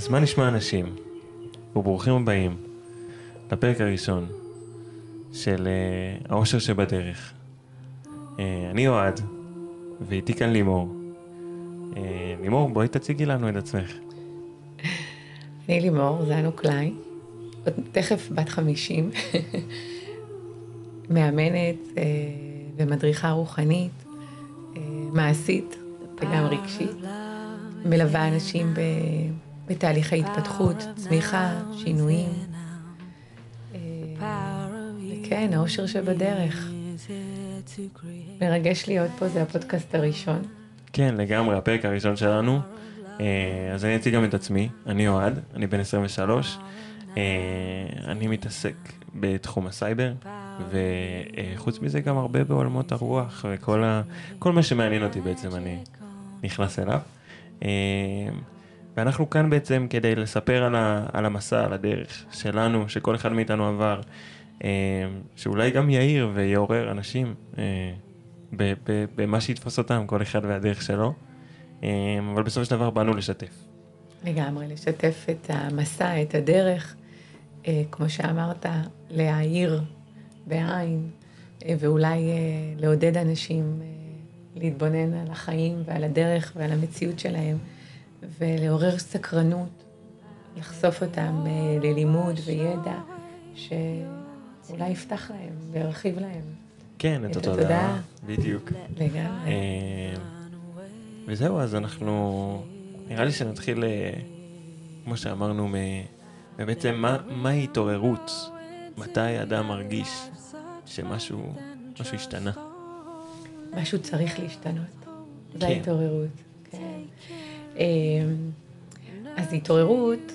אז מה נשמע אנשים? וברוכים הבאים לפרק הראשון של uh, האושר שבדרך. Uh, אני אוהד, ואיתי כאן לימור. Uh, לימור, בואי תציגי לנו את עצמך. אני לימור, זנו קליין, עוד תכף בת חמישים, מאמנת ומדריכה רוחנית, מעשית וגם רגשית, מלווה אנשים ב... בתהליכי התפתחות, צמיחה, שינויים. כן, האושר שבדרך. מרגש להיות פה, זה הפודקאסט הראשון. כן, לגמרי, הפרק הראשון שלנו. אז אני אציג גם את עצמי, אני אוהד, אני בן 23. אני מתעסק בתחום הסייבר, וחוץ מזה גם הרבה בעולמות הרוח, וכל ה... כל מה שמעניין אותי בעצם אני נכנס אליו. ואנחנו כאן בעצם כדי לספר על, ה, על המסע, על הדרך שלנו, שכל אחד מאיתנו עבר, אה, שאולי גם יאיר ויעורר אנשים אה, במה שיתפוס אותם, כל אחד והדרך שלו, אה, אבל בסופו של דבר באנו לשתף. לגמרי, לשתף את המסע, את הדרך, כמו שאמרת, להעיר בעין, ואולי לעודד אנשים להתבונן על החיים ועל הדרך ועל המציאות שלהם. ולעורר סקרנות, לחשוף אותם אה, ללימוד וידע שאולי יפתח להם וירחיב להם. כן, את התודעה. בדיוק. לגמרי. אה, וזהו, אז אנחנו, נראה לי שנתחיל, אה, כמו שאמרנו, בעצם מה, מהי התעוררות? מתי אדם מרגיש שמשהו משהו השתנה? משהו צריך להשתנות. כן. זה ההתעוררות. כן. אמ, אז התעוררות,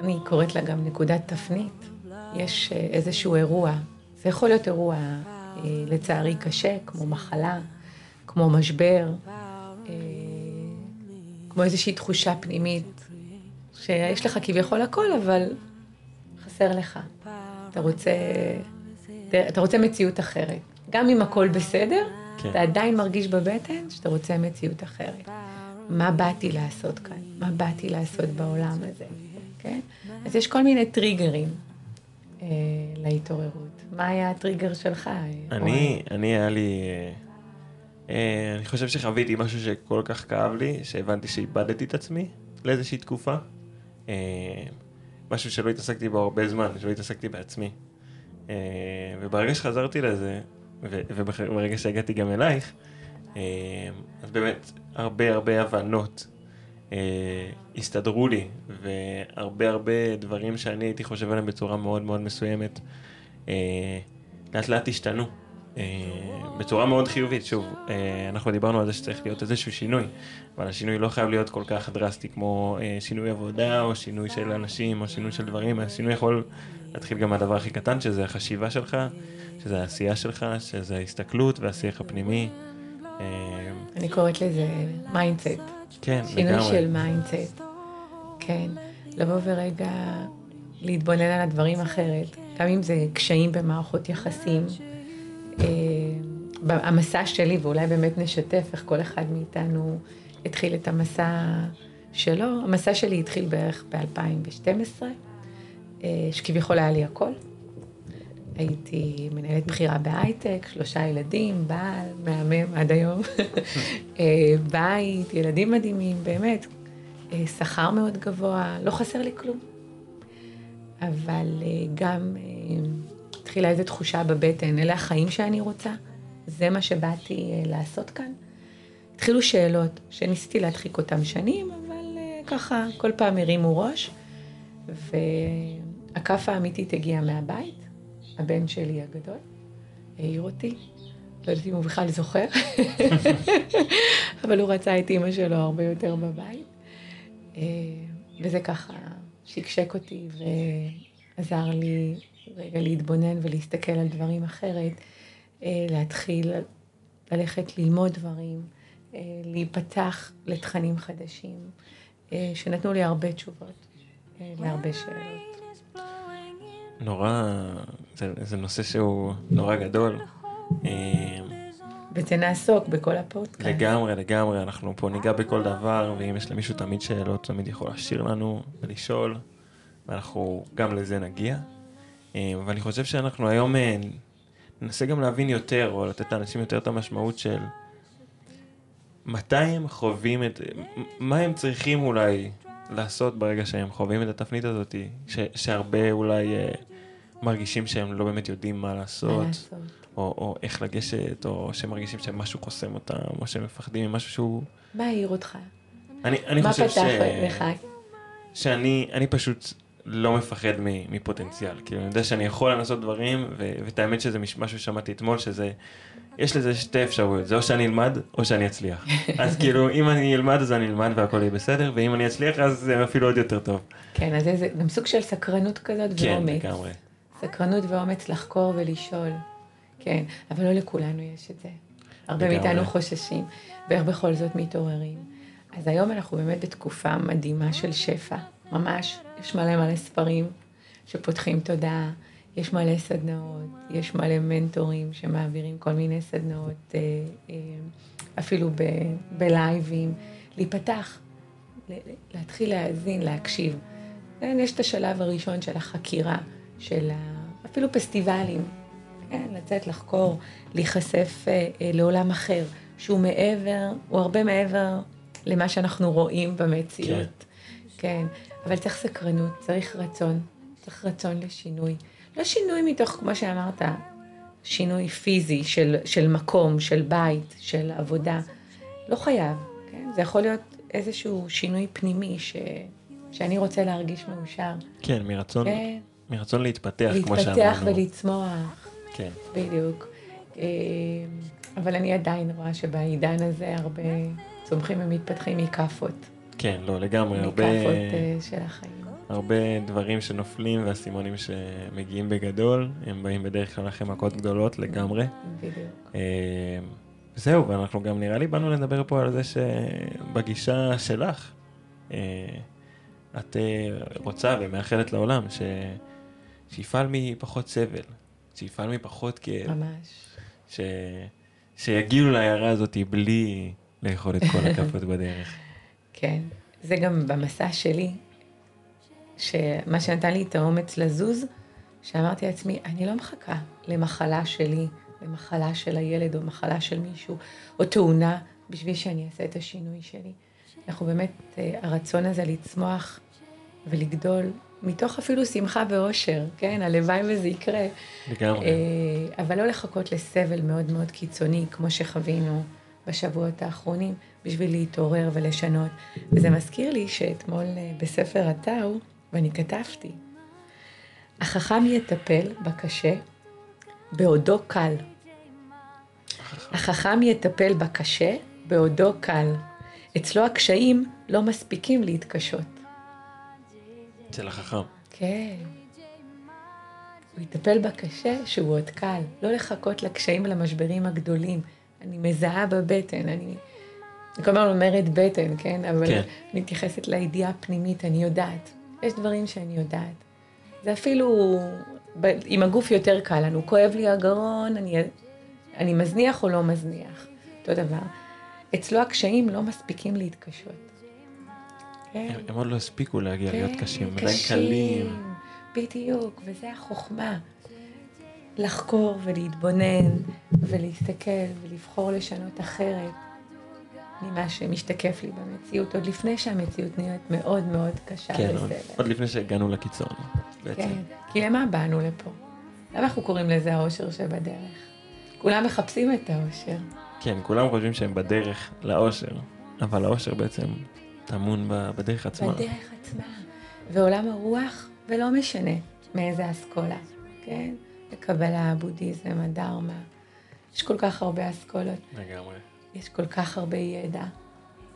אני קוראת לה גם נקודת תפנית. יש אה, איזשהו אירוע, זה יכול להיות אירוע אה, לצערי קשה, כמו מחלה, כמו משבר, אה, כמו איזושהי תחושה פנימית, שיש לך כביכול הכל, אבל חסר לך. אתה רוצה, אתה רוצה מציאות אחרת. גם אם הכל בסדר, כן. אתה עדיין מרגיש בבטן שאתה רוצה מציאות אחרת. מה באתי לעשות כאן? מה באתי לעשות בעולם הזה? כן? אז יש כל מיני טריגרים אה, להתעוררות. מה היה הטריגר שלך? אני, אני היה לי... אה, אה, אני חושב שחוויתי משהו שכל כך כאב לי, שהבנתי שאיבדתי את עצמי לאיזושהי תקופה. אה, משהו שלא התעסקתי בו הרבה זמן, שלא התעסקתי בעצמי. אה, וברגע שחזרתי לזה, וברגע שהגעתי גם אלייך, אה, אז באמת הרבה הרבה הבנות אה, הסתדרו לי, והרבה הרבה דברים שאני הייתי חושב עליהם בצורה מאוד מאוד מסוימת, אה, לאט לאט השתנו. בצורה מאוד חיובית, שוב, אנחנו דיברנו על זה שצריך להיות איזשהו שינוי, אבל השינוי לא חייב להיות כל כך דרסטי כמו שינוי עבודה, או שינוי של אנשים, או שינוי של דברים, השינוי יכול להתחיל גם מהדבר הכי קטן, שזה החשיבה שלך, שזה העשייה שלך, שזה ההסתכלות והשיח הפנימי. אה, אני קוראת לזה mindset. כן, שינוי לגמרי. שינוי של mindset. כן, לבוא ורגע להתבונן על הדברים אחרת, גם אם זה קשיים במערכות יחסים. אה, המסע שלי, ואולי באמת נשתף איך כל אחד מאיתנו התחיל את המסע שלו. המסע שלי התחיל בערך ב-2012, אה, שכביכול היה לי הכל. הייתי מנהלת בכירה בהייטק, שלושה ילדים, בעל, מהמם עד היום, אה, בית, ילדים מדהימים, באמת, אה, שכר מאוד גבוה, לא חסר לי כלום. אבל אה, גם התחילה איזו תחושה בבטן, אלה החיים שאני רוצה, זה מה שבאתי לעשות כאן. התחילו שאלות שניסיתי להדחיק אותן שנים, אבל ככה כל פעם הרימו ראש, והכאפה האמיתית הגיעה מהבית. הבן שלי הגדול, העיר אותי. לא יודעת אם הוא בכלל זוכר, אבל הוא רצה את אימא שלו הרבה יותר בבית. אה, וזה ככה שקשק אותי ועזר לי רגע להתבונן ולהסתכל על דברים אחרת, אה, להתחיל ללכת ללמוד דברים, אה, להיפתח לתכנים חדשים, שנתנו לי הרבה תשובות להרבה שאלות. נורא, זה, זה נושא שהוא נורא גדול. אה, בזה נעסוק בכל הפודקאסט. לגמרי, לגמרי, אנחנו פה ניגע בכל דבר, ואם יש למישהו תמיד שאלות, תמיד יכול להשאיר לנו ולשאול, ואנחנו גם לזה נגיע. אה, ואני חושב שאנחנו היום אה, ננסה גם להבין יותר, או לתת לאנשים יותר את המשמעות של מתי הם חווים את, מה הם צריכים אולי לעשות ברגע שהם חווים את התפנית הזאת, ש, שהרבה אולי אה, מרגישים שהם לא באמת יודעים מה לעשות, מה לעשות. או, או איך לגשת, או שהם מרגישים שמשהו חוסם אותם, או שהם מפחדים ממשהו שהוא... מה העיר אותך? אני, אני מה חושב פתח לך? שאני אני פשוט לא מפחד מפוטנציאל. כאילו, אני יודע שאני יכול לנסות דברים, ו- ואת האמת שזה מש- משהו ששמעתי אתמול, שזה, יש לזה שתי אפשרויות, זה או שאני אלמד, או שאני אצליח. אז כאילו, אם אני אלמד, אז אני אלמד והכל יהיה בסדר, ואם אני אצליח, אז זה אפילו עוד יותר טוב. כן, אז זה גם סוג של סקרנות כזאת כן, ואומץ. לגמרי. סקרנות ואומץ לחקור ולשאול. כן, אבל לא לכולנו יש את זה. הרבה. מאיתנו חוששים, ואיך בכל זאת מתעוררים. אז היום אנחנו באמת בתקופה מדהימה של שפע, ממש. יש מלא מלא ספרים שפותחים תודעה, יש מלא סדנאות, יש מלא מנטורים שמעבירים כל מיני סדנאות, אה, אה, אפילו ב- בלייבים, להיפתח, להתחיל להאזין, להקשיב. כן, יש את השלב הראשון של החקירה, של. אפילו פסטיבלים, כן, לצאת לחקור, להיחשף אה, אה, לעולם אחר, שהוא מעבר, הוא הרבה מעבר למה שאנחנו רואים במציאות. כן, אבל צריך סקרנות, צריך רצון, צריך רצון לשינוי. לא שינוי מתוך, כמו שאמרת, שינוי פיזי של, של מקום, של בית, של עבודה. לא חייב, כן? זה יכול להיות איזשהו שינוי פנימי ש, שאני רוצה להרגיש מאושר. כן, מרצון, כן, מרצון להתפתח, כמו להתפתח שאמרנו. ולצמוח. כן, בדיוק. אה, אבל אני עדיין רואה שבעידן הזה הרבה צומחים ומתפתחים מכאפות. כן, לא, לגמרי, הרבה... מכאפות אה, של החיים. הרבה דברים שנופלים והסימונים שמגיעים בגדול, הם באים בדרך כלל אחרי מכות גדולות לגמרי. בדיוק. אה, זהו, ואנחנו גם נראה לי באנו לדבר פה על זה שבגישה שלך, את רוצה ומאחלת לעולם ש... שיפעל מפחות סבל, שיפעל מפחות כאב, ממש. ש... שיגיעו להערה הזאת בלי לאכול את כל הכפות בדרך. כן. זה גם במסע שלי, שמה שנתן לי את האומץ לזוז, שאמרתי לעצמי, אני לא מחכה למחלה שלי, למחלה של הילד או מחלה של מישהו, או תאונה, בשביל שאני אעשה את השינוי שלי. אנחנו באמת, אה, הרצון הזה לצמוח ולגדול, מתוך אפילו שמחה ואושר, כן? הלוואי וזה יקרה. לגמרי. אה, אבל לא לחכות לסבל מאוד מאוד קיצוני, כמו שחווינו בשבועות האחרונים, בשביל להתעורר ולשנות. וזה מזכיר לי שאתמול אה, בספר הטאו, ואני כתבתי, החכם יטפל בקשה בעודו קל. החכם יטפל בקשה בעודו קל. אצלו הקשיים לא מספיקים להתקשות. אצל החכם. כן. הוא יטפל בקשה שהוא עוד קל, לא לחכות לקשיים ולמשברים הגדולים. אני מזהה בבטן, אני, אני כל הזמן אומרת בטן, כן? אבל כן. אני מתייחסת לידיעה הפנימית, אני יודעת. יש דברים שאני יודעת. זה אפילו, ב- עם הגוף יותר קל לנו, כואב לי הגרון, אני, אני מזניח או לא מזניח, אותו דבר. אצלו הקשיים לא מספיקים להתקשות. כן. הם, עוד לא הספיקו להגיע להיות קשים, הם עדיין קלים. בדיוק, וזה החוכמה. לחקור ולהתבונן ולהסתכל ולבחור לשנות אחרת ממה שמשתקף לי במציאות, עוד לפני שהמציאות נראית מאוד מאוד קשה כן, וסבל. עוד לפני שהגענו לקיצון, בעצם. כן, כי למה באנו לפה? למה אנחנו קוראים לזה האושר שבדרך? כולם מחפשים את האושר. כן, כולם חושבים שהם בדרך לאושר, אבל האושר בעצם טמון בדרך עצמה. בדרך עצמה. ועולם הרוח, ולא משנה מאיזה אסכולה, כן? הקבלה, הבודהיזם, הדרמה. יש כל כך הרבה אסכולות, לגמרי. יש כל כך הרבה ידע,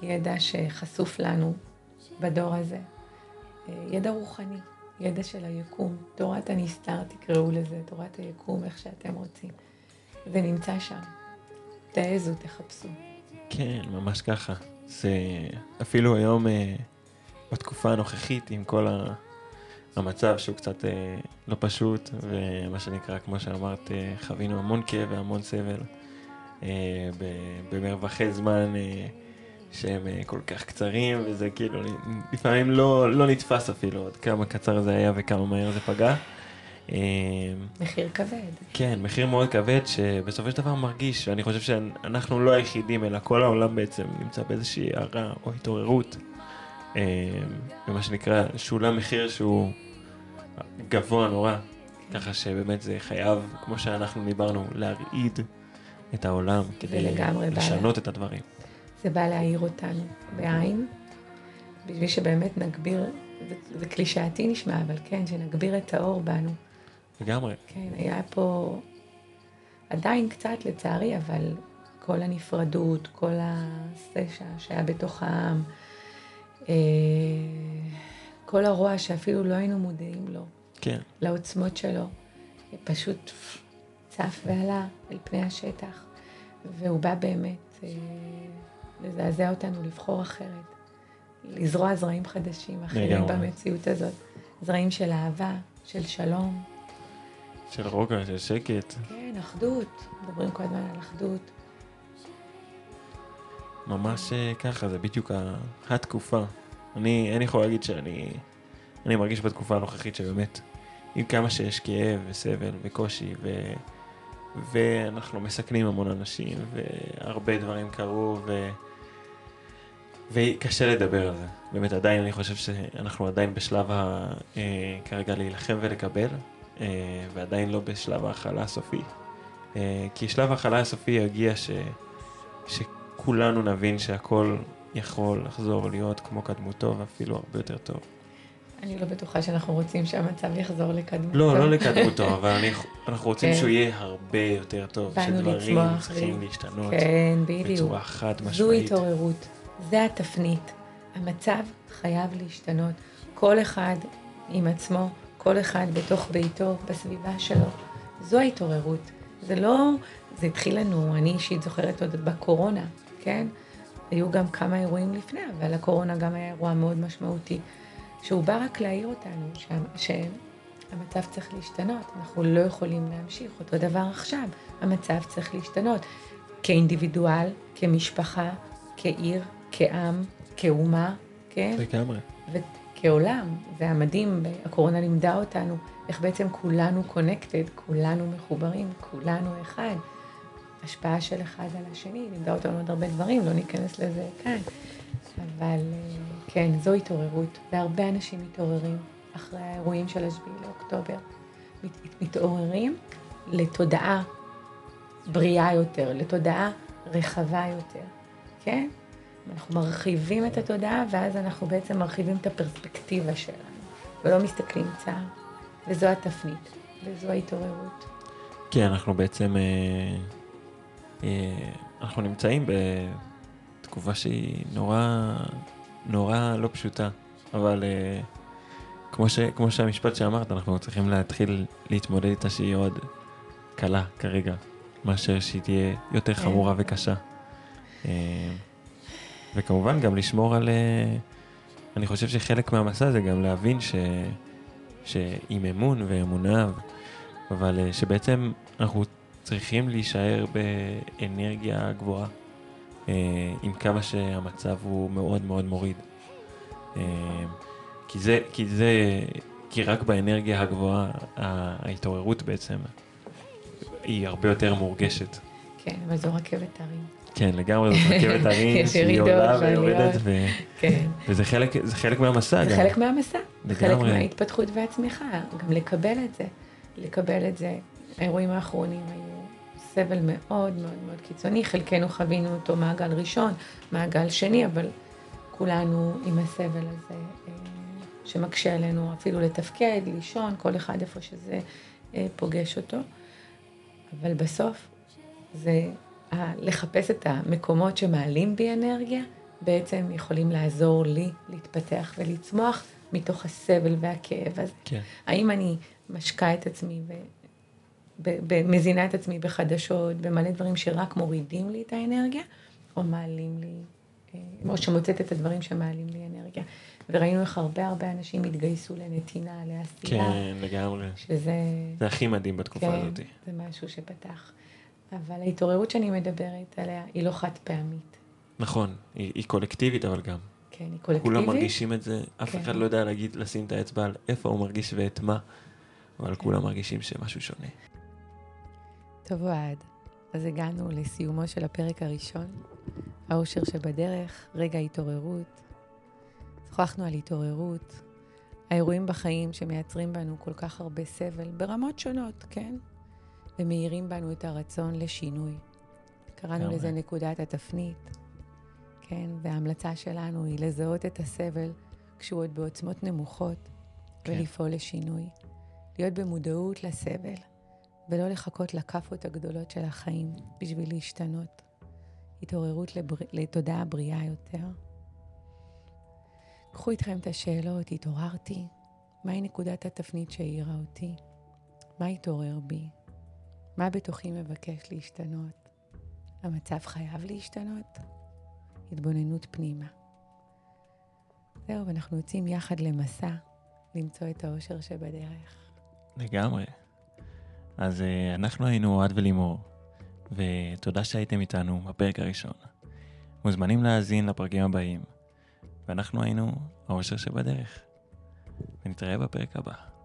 ידע שחשוף לנו בדור הזה. אה, ידע רוחני, ידע של היקום, תורת הנסתר תקראו לזה, תורת היקום, איך שאתם רוצים. זה נמצא שם. תעזו, תחפשו. כן, ממש ככה. זה אפילו היום, אה, בתקופה הנוכחית, עם כל ה... המצב שהוא קצת אה, לא פשוט, ומה שנקרא, כמו שאמרת, אה, חווינו המון כאב והמון סבל. אה, במרווחי זמן אה, שהם אה, כל כך קצרים, וזה כאילו לפעמים לא, לא נתפס אפילו עד כמה קצר זה היה וכמה מהר זה פגע. אה, מחיר כבד. כן, מחיר מאוד כבד, שבסופו של דבר מרגיש, ואני חושב שאנחנו לא היחידים, אלא כל העולם בעצם נמצא באיזושהי הערה או התעוררות. ומה שנקרא, שולם מחיר שהוא גבוה נורא, ככה שבאמת זה חייב, כמו שאנחנו דיברנו, להרעיד את העולם כדי לשנות את הדברים. זה בא להעיר אותנו בעין, בשביל שבאמת נגביר, זה, זה קלישאתי נשמע, אבל כן, שנגביר את האור בנו. לגמרי. כן, היה פה עדיין קצת לצערי, אבל כל הנפרדות, כל הסשע שהיה בתוך העם, אה, כל הרוע שאפילו לא היינו מודעים לו, כן. לעוצמות שלו, פשוט צף ועלה אל פני השטח, והוא בא באמת אה, לזעזע אותנו, לבחור אחרת, לזרוע זרעים חדשים, אחרים במציאות הזאת, זרעים של אהבה, של שלום. של רוגע, של שקט. כן, אחדות, מדברים כל הזמן על אחדות. ממש אה, ככה, זה בדיוק התקופה. אני, אני יכול להגיד שאני אני מרגיש בתקופה הנוכחית שבאמת, עם כמה שיש כאב וסבל וקושי, ו, ואנחנו מסכנים המון אנשים, והרבה דברים קרו, ו, וקשה לדבר על זה. באמת, עדיין, אני חושב שאנחנו עדיין בשלב ה... אה, כרגע להילחם ולקבל, ועדיין לא בשלב ההכלה הסופי. אה, כי שלב ההכלה הסופי יגיע ש, שכולנו נבין שהכל יכול לחזור להיות כמו קדמותו, ואפילו הרבה יותר טוב. אני לא בטוחה שאנחנו רוצים שהמצב יחזור לקדמותו. לא, לא לקדמותו, אבל אני, אנחנו רוצים כן. שהוא יהיה הרבה יותר טוב. שדברים צריכים להשתנות. כן, בדיוק. בצורה חד משמעית. זו התעוררות, זה התפנית. המצב חייב להשתנות. כל אחד עם עצמו, כל אחד בתוך ביתו, בסביבה שלו. זו ההתעוררות. זה לא, זה התחיל לנו, אני אישית זוכרת עוד בקורונה, כן? היו גם כמה אירועים לפני, אבל הקורונה גם היה אירוע מאוד משמעותי. שהוא בא רק להעיר אותנו, שהמצב צריך להשתנות, אנחנו לא יכולים להמשיך. אותו דבר עכשיו, המצב צריך להשתנות. כאינדיבידואל, כמשפחה, כעיר, כעם, כאומה, כן? לגמרי. וכעולם, זה המדהים, הקורונה לימדה אותנו איך בעצם כולנו קונקטד, כולנו מחוברים, כולנו אחד. השפעה של אחד על השני, לימדה אותנו עוד הרבה דברים, לא ניכנס לזה כאן. אבל אה, כן, זו התעוררות, והרבה אנשים מתעוררים אחרי האירועים של השביעי לאוקטובר. מת, מתעוררים לתודעה בריאה יותר, לתודעה רחבה יותר, כן? אנחנו מרחיבים את התודעה, ואז אנחנו בעצם מרחיבים את הפרספקטיבה שלנו, ולא מסתכלים צער. וזו התפנית, וזו ההתעוררות. כן, אנחנו בעצם, אה, אה, אנחנו נמצאים ב... תקופה שהיא נורא, נורא לא פשוטה, אבל uh, כמו, ש, כמו שהמשפט שאמרת, אנחנו צריכים להתחיל להתמודד איתה שהיא עוד קלה כרגע, מאשר שהיא תהיה יותר כן. חמורה וקשה. וכמובן גם לשמור על... Uh, אני חושב שחלק מהמסע זה גם להבין ש... שעם אמון ואמונה, אבל uh, שבעצם אנחנו צריכים להישאר באנרגיה גבוהה. אה, עם כמה שהמצב הוא מאוד מאוד מוריד. אה, כי זה, כי זה, כי רק באנרגיה הגבוהה ההתעוררות בעצם היא הרבה יותר מורגשת. כן, אבל זו רכבת הרים. כן, לגמרי, זאת רכבת הרים שהיא עולה ויורדת, ו... כן. וזה חלק, חלק מהמסע זה גם. זה חלק מהמסע, זה חלק מההתפתחות והצמיחה, גם לקבל את זה, לקבל את זה. האירועים האחרונים היו סבל מאוד מאוד מאוד קיצוני, חלקנו חווינו אותו מעגל ראשון, מעגל שני, אבל כולנו עם הסבל הזה אה, שמקשה עלינו אפילו לתפקד, לישון, כל אחד איפה שזה אה, פוגש אותו. אבל בסוף זה לחפש את המקומות שמעלים בי אנרגיה, בעצם יכולים לעזור לי להתפתח ולצמוח מתוך הסבל והכאב הזה. כן. האם אני משקה את עצמי מזינה את עצמי בחדשות, במלא דברים שרק מורידים לי את האנרגיה, או מעלים לי, אה, או שמוצאת את הדברים שמעלים לי אנרגיה. וראינו איך הרבה הרבה אנשים התגייסו לנתינה, לעשייה. כן, לגמרי. שזה... זה הכי מדהים בתקופה כן, הזאת. זה משהו שפתח. אבל ההתעוררות שאני מדברת עליה היא לא חד פעמית. נכון, היא, היא קולקטיבית אבל גם. כן, היא קולקטיבית. כולם מרגישים את זה, אף כן. אחד לא יודע להגיד, לשים את האצבע על איפה הוא מרגיש ואת מה, אבל כן. כולם מרגישים שמשהו שונה. טוב אוהד, אז הגענו לסיומו של הפרק הראשון, האושר שבדרך, רגע התעוררות. שוחחנו על התעוררות, האירועים בחיים שמייצרים בנו כל כך הרבה סבל, ברמות שונות, כן? ומאירים בנו את הרצון לשינוי. קראנו. לזה נקודת התפנית, כן? וההמלצה שלנו היא לזהות את הסבל כשהוא עוד בעוצמות נמוכות, כן. ולפעול לשינוי. להיות במודעות לסבל. ולא לחכות לכאפות הגדולות של החיים בשביל להשתנות. התעוררות לבר... לתודעה בריאה יותר. קחו איתכם את השאלות, התעוררתי? מהי נקודת התפנית שהעירה אותי? מה התעורר בי? מה בתוכי מבקש להשתנות? המצב חייב להשתנות? התבוננות פנימה. זהו, ואנחנו יוצאים יחד למסע למצוא את האושר שבדרך. לגמרי. אז אה, אנחנו היינו אוהד ולימור, ותודה שהייתם איתנו בפרק הראשון. מוזמנים להאזין לפרקים הבאים, ואנחנו היינו האושר שבדרך. ונתראה בפרק הבא.